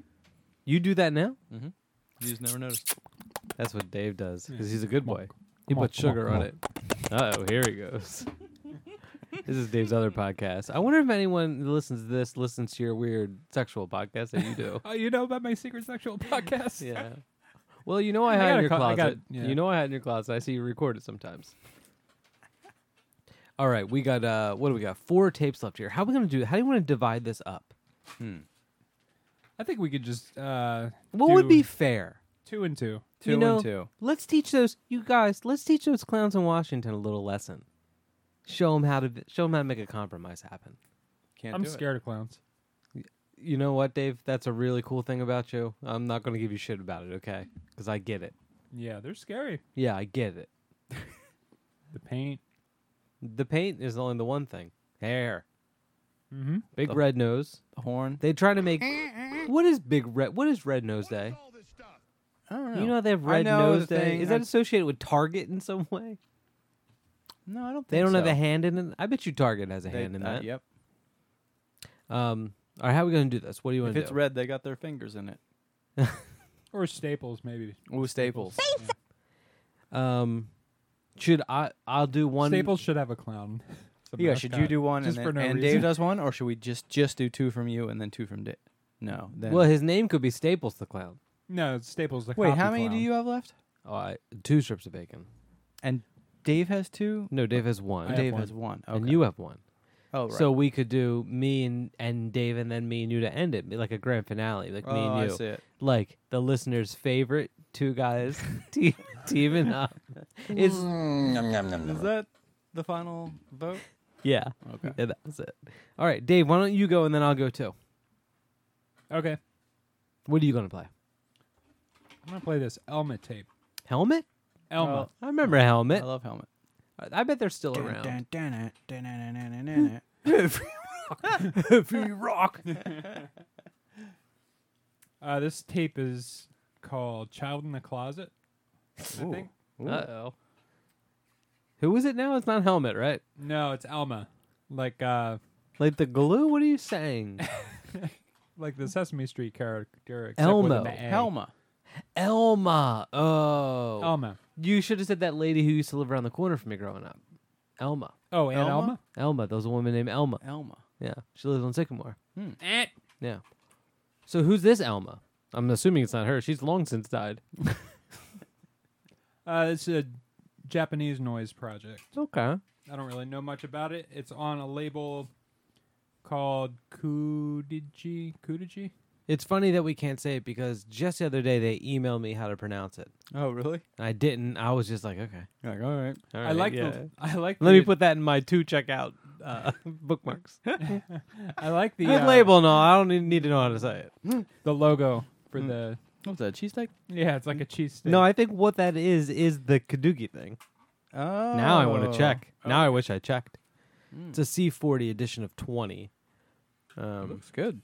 You do that now? Mm-hmm. You just never noticed. That's what Dave does because Yeah. he's a good Come boy. He come on, puts come on, sugar come on on. it. Uh oh, here he goes. This is Dave's other podcast. I wonder if anyone who listens to this listens to your weird sexual podcast that you do. Oh, you know about my secret sexual podcast? yeah. Well, you know I I had in your call- I closet. got- yeah. You know I had in your closet. I see you record it sometimes. All right, we got uh what do we got? Four tapes left here. How are we gonna do How do you want to divide this up? Hmm. I think we could just uh What would be fair? two and two. Two you know, and two. Let's teach those you guys. Let's teach those clowns in Washington a little lesson. Show them how to show them how to make a compromise happen. Can't I'm do it. scared of clowns. You know what, Dave? That's a really cool thing about you. I'm not going to give you shit about it, okay? Because I get it. Yeah, they're scary. Yeah, I get it. The paint. The paint is only the one thing. Hair, Mm-hmm. big The- red nose. The horn. They try to make. What is big red? What is Red Nose Day? I don't know. You know they have I Red know Nose the Day. thing. Is I- that associated with Target in some way? No, I don't think They don't have a hand in it. I bet you Target has a They- hand in uh, that. Yep. Um. All right, how are we going to do this? What do you want to do? If it's red, they got their fingers in it. Or Staples, maybe. Ooh, Staples. Staples. Um, should I? I'll do one. Staples should have a clown. Yeah, should you do one just and, for then, no and. Dave does one, or should we just just do two from you and then two from Dave? No. Then Well, his name could be Staples the Clown. No, it's Staples the Clown. wait, how many clown. do you have left? Oh, I, two strips of bacon. And Dave has two. No, Dave has one. I have Dave one. has one. And you have one. Oh, right. So we could do me and, and Dave and then me and you to end it, like a grand finale, like me oh, and I you. see it. Like the listener's favorite two guys te- teaming up. Is Is that the final vote? yeah. Okay. yeah, that's it. All right, Dave, why don't you go and then I'll go too. Okay. What are you gonna play? I'm gonna play this Elma tape. Helmet? Elma. Well, I remember Helmet. I love helmet. I, I bet they're still around. Heavy rock. Uh, this tape is called "Child in the Closet." I think. Uh oh. Who is it now? It's not Helmet, right? No, it's Elma. Like uh, Like the glue? What are you saying? like the Sesame Street character. except Elmo. An A. Helma. Elma. Oh. Elma. You should have said that lady who used to live around the corner from me growing up. Elma. Oh, and Elma? Elma. Elma. There was a woman named Elma. Elma. Yeah. She lives on Sycamore. Eh. Yeah. So who's this Elma? I'm assuming it's not her. She's long since died. Uh, it's a Japanese noise project. Okay. I don't really know much about it. It's on a label called Kudiji. Kudiji. It's funny that we can't say it because just the other day they emailed me how to pronounce it. Oh, really? I didn't. I was just like, okay. You're like, all right. All I like yeah. the. I like. Let the, me put that in my two checkout uh, bookmarks. I like the Good uh, label and all. I don't need to know how to say it. The logo for Mm. the. What's that? Cheesesteak? Yeah, it's like a cheese steak. No, I think what that is is the Kadugi thing. Oh. Now I want to check. Now I wish I checked. Mm. It's a C40 edition of 20. Um, looks good.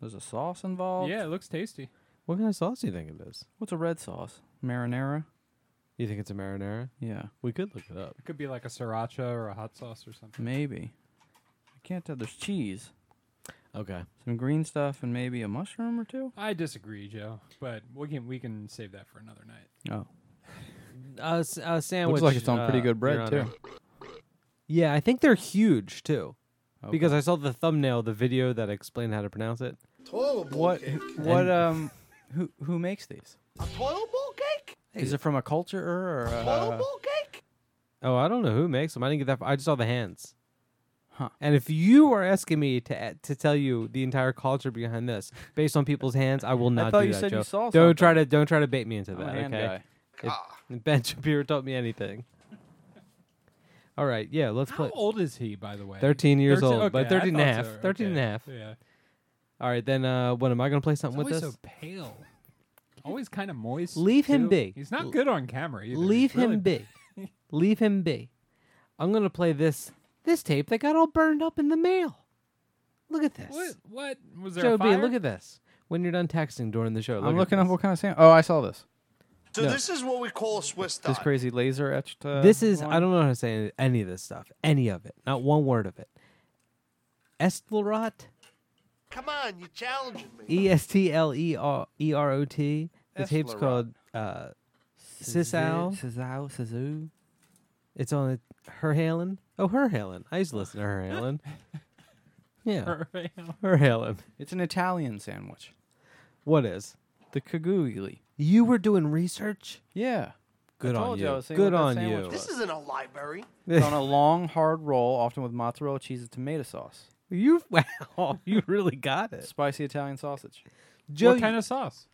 There's a sauce involved. Yeah, it looks tasty. what kind of sauce do you think it is? What's a red sauce? Marinara. You think it's a marinara? Yeah, We could look it up. It could be like a sriracha or a hot sauce or something. maybe. I can't tell. There's cheese, Okay. some green stuff, and maybe a mushroom or two. I disagree, Joe, but we can we can save that for another night. Oh, Uh, s- uh, sandwich. looks like it's on pretty uh, good bread Your too. Honor. Yeah, I think they're huge too. Okay. Because I saw the thumbnail, the video that explained how to pronounce it. Toilet bowl what? cake. What? Um, who who makes these? A toilet bowl cake? Is it from a culture or a- Toilet uh, bowl cake? Oh, I don't know who makes them. I didn't get that. Far. I just saw the hands. Huh. And if you are asking me to to tell you the entire culture behind this based on people's hands, I will not thought do you that. said you Joe. saw don't try to don't try to bait me into I'm a that. hand okay. guy. If Ben Shapiro taught me anything. All right, yeah, let's How play. old is he, by the way? 13 years 13 old, but okay, I 13 and a half. so. 13 and a half. Yeah. All right, then uh, what am I going to play something He's with always this? so pale. Always kind of moist. Leave him too. be. He's not good on camera either. Leave He's really him be. Leave him be. I'm going to play this this tape that got all burned up in the mail. Look at this. What? What was there? Joe a B, fire? look at this. When you're done texting during the show, look I'm at looking this. up what kind of sand. Oh, I saw this. So No. this is what we call a Swiss stuff. This crazy laser etched. Uh, this is one. I don't know how to say any of this stuff. Any of it. Not one word of it. Estlerot. Come on, you're challenging me. E S T L E R E R O T. The tape's Estlerot. called uh, Sisal. Sisal. Sisu. It's on Her Halen. Oh, Her Halen. I used to listen to Her Halen. Yeah. Her Halen. Her Halen. It's an Italian sandwich. What is? The Kagugli. You were doing research? Yeah. Good I on told you. I was saying Good what that on sandwich you. was. This isn't a library. It's on a long, hard roll, often with mozzarella cheese and tomato sauce. You wow, you really got it. Spicy Italian sausage. Joe, what kind of sauce?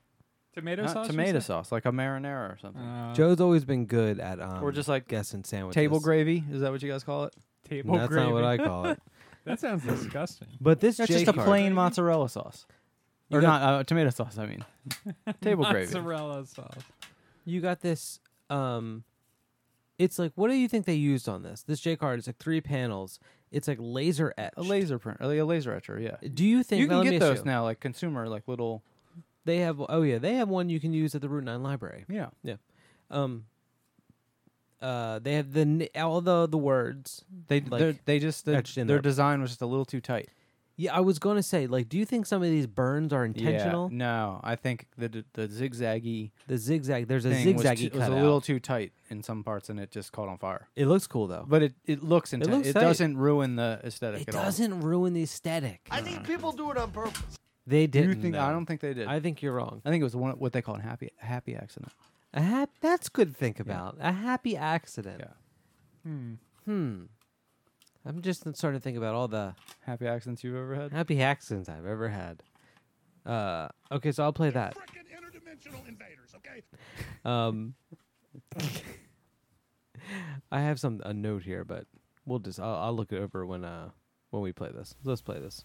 Tomato Not sauce. tomato sauce, like a marinara or something. Uh, Joe's always been good at um, or just like guessing sandwiches. table gravy. Is that what you guys call it? table That's gravy. not what I call it. that sounds disgusting. But this That's J just a card- plain mozzarella sauce. You or got- not uh, tomato sauce, I mean. table gravy. Mozzarella sauce. You got this. Um, it's like what do you think they used on this? This J card is like three panels. It's like laser etched. A laser print, like a laser etcher, yeah. Do you think You can get those you. now, like consumer, like little. They have. Oh yeah, they have one you can use at the Route Nine Library. Yeah. Yeah. Um. Uh, they have the all the the words. They Like, they just the, etched in their there. design was just a little too tight. Yeah, I was going to say, like, do you think some of these burns are intentional? Yeah, no, I think the the, the zigzaggy The zigzag. There's a thing was, zigzaggy too- was a cutout. little too tight in some parts, and it just caught on fire. It looks cool though. But it, it looks intense. It, looks tight. doesn't ruin the aesthetic It at doesn't ruin the aesthetic. I think people do it on purpose. They You didn't. think? though. I don't think they did. I think you're wrong. I think it was one what they call a happy happy accident. A hap- That's good to think about. A happy accident. Yeah. Hmm. Hmm. I'm just starting to think about all the Happy accidents you've ever had. happy accidents I've ever had. Uh, okay, so I'll play that. interdimensional invaders, okay? Um, I have some a note here, but we'll just I'll, I'll look it over when uh when we play this. Let's play this.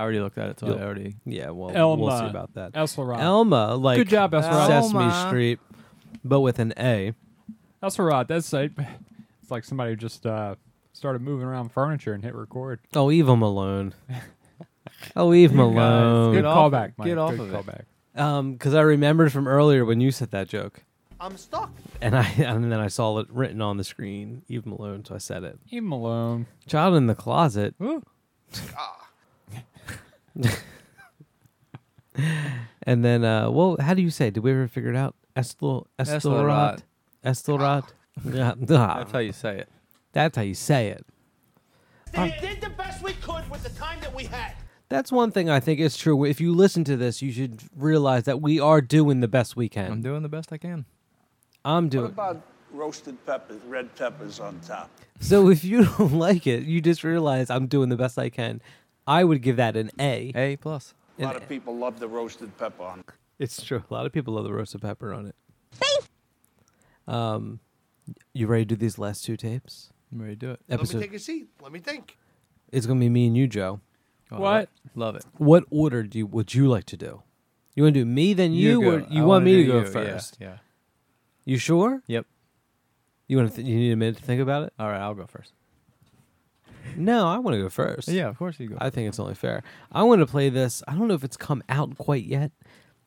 I already looked at it, so You'll- I already. Yeah, well, Elma. we'll see about that. Elsarat. Elma, like Good job, Elsarat. Sesame Elma. Street, but with an A. Elsarat. That's like it's like somebody just uh, started moving around furniture and hit record. Oh, Eva Malone. oh, Yves Malone. Good Get off callback. Mike. Get off Good of it. callback. Um, because I remembered from earlier when you said that joke, I'm stuck. and I and then I saw it written on the screen, Yves Malone, so I said it. Yves Malone. Child in the closet. and then, uh, well, how do you say? it? Did we ever figure it out? Estel, Estelrat, Estelrat. Yeah, That's how you say it. That's how you say it. We did the best we could with the time that we had. That's one thing I think is true. If you listen to this, you should realize that we are doing the best we can. I'm doing the best I can. I'm What doing. about roasted peppers, red peppers on top? So if you don't like it, you just realize I'm doing the best I can. I would give that an A. A plus. A lot of people love the roasted pepper on. It. It's true. A lot of people love the roasted pepper on it. Um, you ready to do these last two tapes? I'm ready to do it. Let me Episode. take a seat. Let me think. It's gonna be me and you, Joe. Oh, What? Love it. What order do you would you like to do? You want to do me, then you, go. or you I want wanna me to do go you, yeah, first? Yeah. You sure? Yep. You want to? Th- you need a minute to think about it? All right, I'll go first. No, I want to go first. Yeah, of course you go. I think it's only fair. I want to play this. I don't know if it's come out quite yet.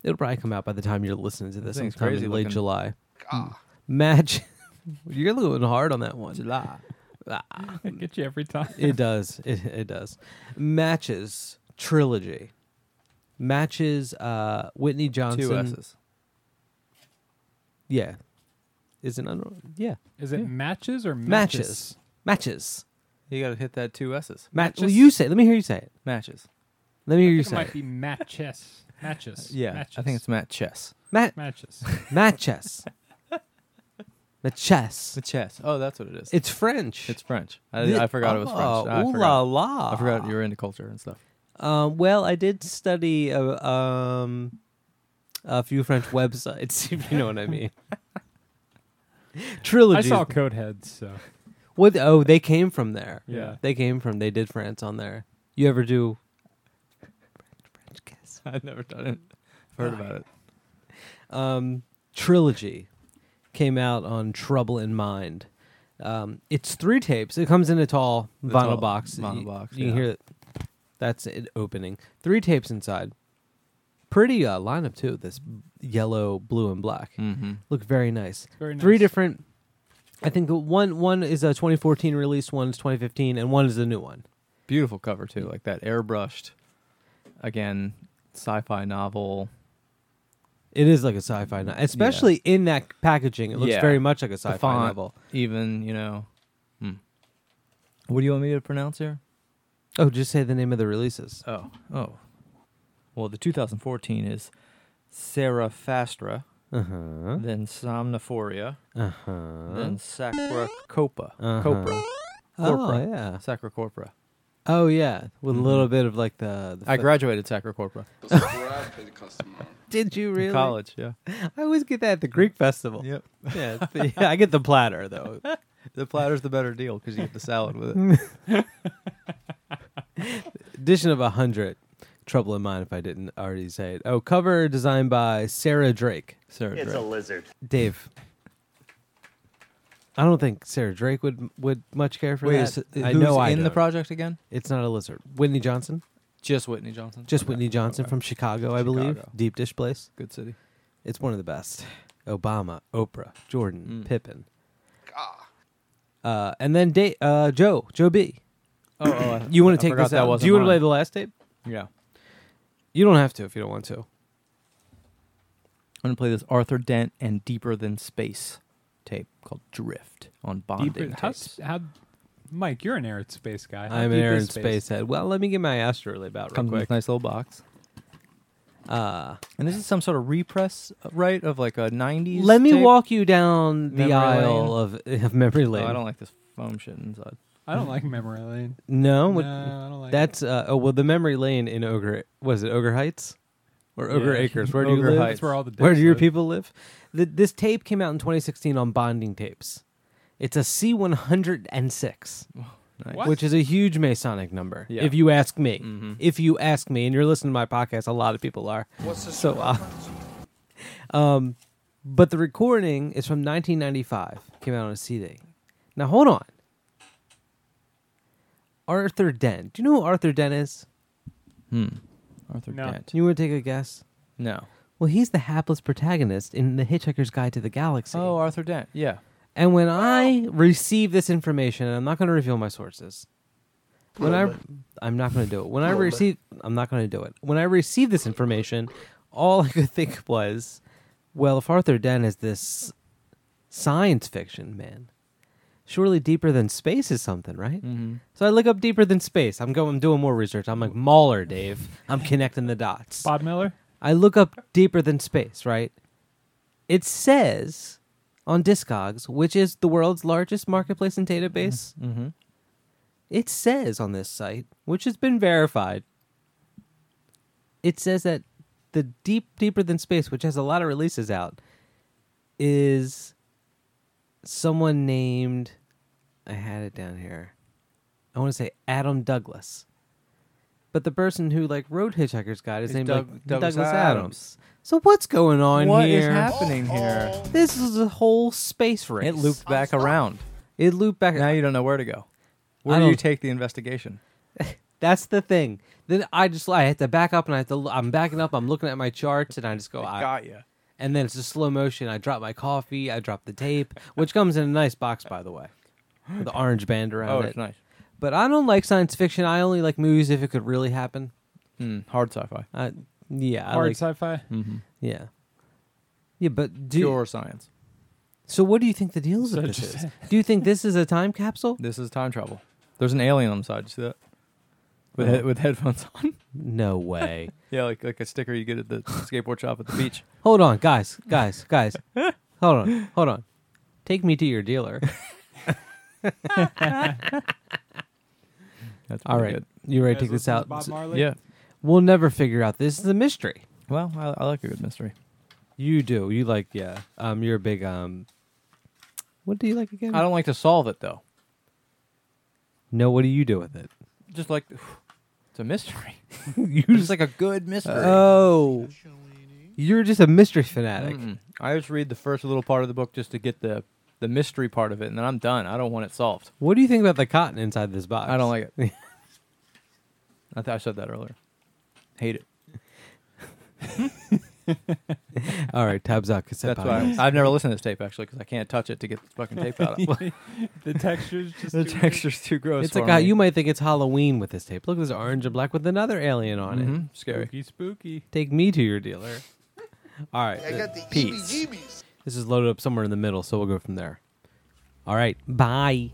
It'll probably come out by the time you're listening to this. thing's sometime in crazy late looking. July. Ah. Match. you're going hard on that one. July. I get you every time. It does. It, it does. Matchess trilogy. Matchess uh, Whitney Johnson. Two S's. Yeah. Is it under? Yeah. Is it matches or Matches. matches? Matches. You got to hit that two S's. Match. Well, you say. it. Let me hear you say it. Matches. Let me hear I you say. it say might it. be matches. Matches. Yeah, matches. I think it's Matt Chess. Mat- matches. matches. Matches. The chess. Oh, that's what it is. It's French. It's French. I, The- I forgot it was French. Oh, I ooh forgot. la la. I forgot you were into culture and stuff. Um, well, I did study uh, um, a few French websites, if you know what I mean. Trilogy. I saw Codeheads, so What? Oh, they came from there. Yeah. they came from. They did France on there. You ever do? French kiss. I've never done it. I've heard about it. Um, trilogy came out on Trouble in Mind. Um, it's three tapes. It comes in a tall The vinyl tall box. vinyl You- box, You yeah. can hear it. That's it opening. Three tapes inside. Pretty uh, lineup too. This yellow, blue, and black. Mm-hmm. Look very nice. very Three different. I think the one one is a 2014 release, one is 2015, and one is a new one. Beautiful cover too, like that airbrushed. Again, sci-fi novel. It is like a sci-fi novel, especially in that packaging. It looks Yeah. very much like a sci-fi font, novel. even you know. Hmm. What do you want me to pronounce here? Oh, just say the name of the releases. Oh, oh. Well, the 2014 is Seraphastra, Uh huh. then Somnaphoria, Uh huh. then Sacracorpa. Uh-huh. Copra. Oh Corpora. yeah. Sacracorpora. Oh yeah, with Mhm. a little bit of like the. the I fa- graduated Sacracorpora. Did you really? In college, yeah. I always get that at the Greek festival. Yep. Yeah, the- yeah, I get the platter though. The platter's the better deal because you get the salad with it. Addition of a hundred. Trouble in mind if I didn't already say it. Oh, cover designed by Sarah Drake. Sarah It's a lizard. Dave. I don't think Sarah Drake would would much care for Wait, that. is, I who's know I in the don't. project again? It's not a lizard. Whitney Johnson. Just Whitney Johnson. Just Okay. Whitney Johnson Okay. from Chicago, I believe. Chicago. Deep dish place. Good city. It's one of the best. Obama, Oprah, Jordan, Mm. Pippen. Uh, and then da- uh, Joe, Joe B. Oh, oh I- You want I to take forgot this that out? wasn't Do you want to play the last tape? Yeah. You don't have to if you don't want to. I'm gonna play this Arthur Dent and Deeper Than Space tape called Drift on bonding Deeper, how, tapes. how, Mike, you're an air and space guy. How I'm an Air and Space head. Well, let me get my astrolabe out real Comes in this nice little box. Uh, And this is some sort of repress, uh, right, of like a '90s. let me tape? walk you down the Memory aisle lane. of, of memory lane. Oh, lane. I don't like this foam shit inside. I don't like memory lane. No, No, what- I don't like. that's uh, oh well, the memory lane in Ogre was it Ogre Heights or Ogre Yeah. Acres? Where do you Ogre live? Heights. Where all the Where do your live. people live? The, this tape came out in 2016 on bonding tapes. It's a C106. What? which is a huge Masonic number. Yeah. If you ask me, Mhm. if you ask me, and you're listening to my podcast, a lot of people are. What's the So, uh, um, but the recording is from 1995. Came out on a CD. Now hold on. Arthur Dent. Do you know who Arthur Dent is? Hmm. Arthur No. Dent. You want to take a guess? No. Well, he's the hapless protagonist in The Hitchhiker's Guide to the Galaxy. Oh, Arthur Dent. Yeah. And when I receive this information, and I'm not going to reveal my sources. When I, I'm not going to do it. When I receive, I'm not going to do it. When I received this information, all I could think was, well, if Arthur Dent is this science fiction man, surely deeper than space is something, right? Mm-hmm. So I look up deeper than space. I'm going, I'm doing more research. I'm like Mahler, Dave. I'm connecting the dots. Bob Miller. I look up deeper than space, right? It says on Discogs, which is the world's largest marketplace and database, Mm-hmm. it says on this site, which has been verified, it says that the deep deeper than space, which has a lot of releases out, is someone named I had it down here. I want to say Adam Douglas. But the person who like wrote Hitchhiker's Guide is It's named Doug- like Douglas Douglas, Adams. Adams. So what's going on here? What is here? happening here? This is a whole space race. It looped back oh, around. It looped back. Now you don't know where to go. I Where do you don't- take the investigation? That's the thing. Then I just I have to back up and I have to. I'm backing up. I'm looking at my charts and I just go. I, Got you. And then it's a slow motion. I drop my coffee. I drop the tape, which comes in a nice box, by the way, with the orange band around it. Oh, it. it's nice. But I don't like science fiction. I only like movies if it could really happen. Hmm. hard sci-fi. Uh, yeah, I Hard like. sci-fi. Mm-hmm. yeah, yeah. But do Pure science. so. What do you think the deal with So this just- is? Do you think this is a time capsule? This is time travel. There's an alien on the side. You see that? With, Oh. he- with headphones on. No way. yeah, like like a sticker you get at the skateboard shop at the beach. hold on, guys, guys, guys. hold on, hold on. Take me to your dealer. That's All pretty right, you ready to take this out? Bob Marley. Yeah. We'll never figure out. This is a mystery. Well, I, I like a good mystery. You do. You like yeah. Um, you're a big um. What do you like again? I don't like to solve it though. No, what do you do with it? Just like it's a mystery. you It's like a good mystery. Oh, you're just a mystery fanatic. Mm-mm. I just read the first little part of the book just to get the the mystery part of it, and then I'm done. I don't want it solved. What do you think about the cotton inside this box? I don't like it. I thought I said that earlier. Hate it. All right, tabs out. Cassette That's why podcast. I've never listened to this tape actually because I can't touch it to get the fucking tape out. of the texture's just the too weird. texture's too gross. It's for like how me. you might think it's Halloween with this tape. Look, there's orange and black with another alien on it. Mhm. Scary. Spooky, spooky. Take me to your dealer. All right, I got the peace. EBGBs. This is loaded up somewhere in the middle, so we'll go from there. All right, bye.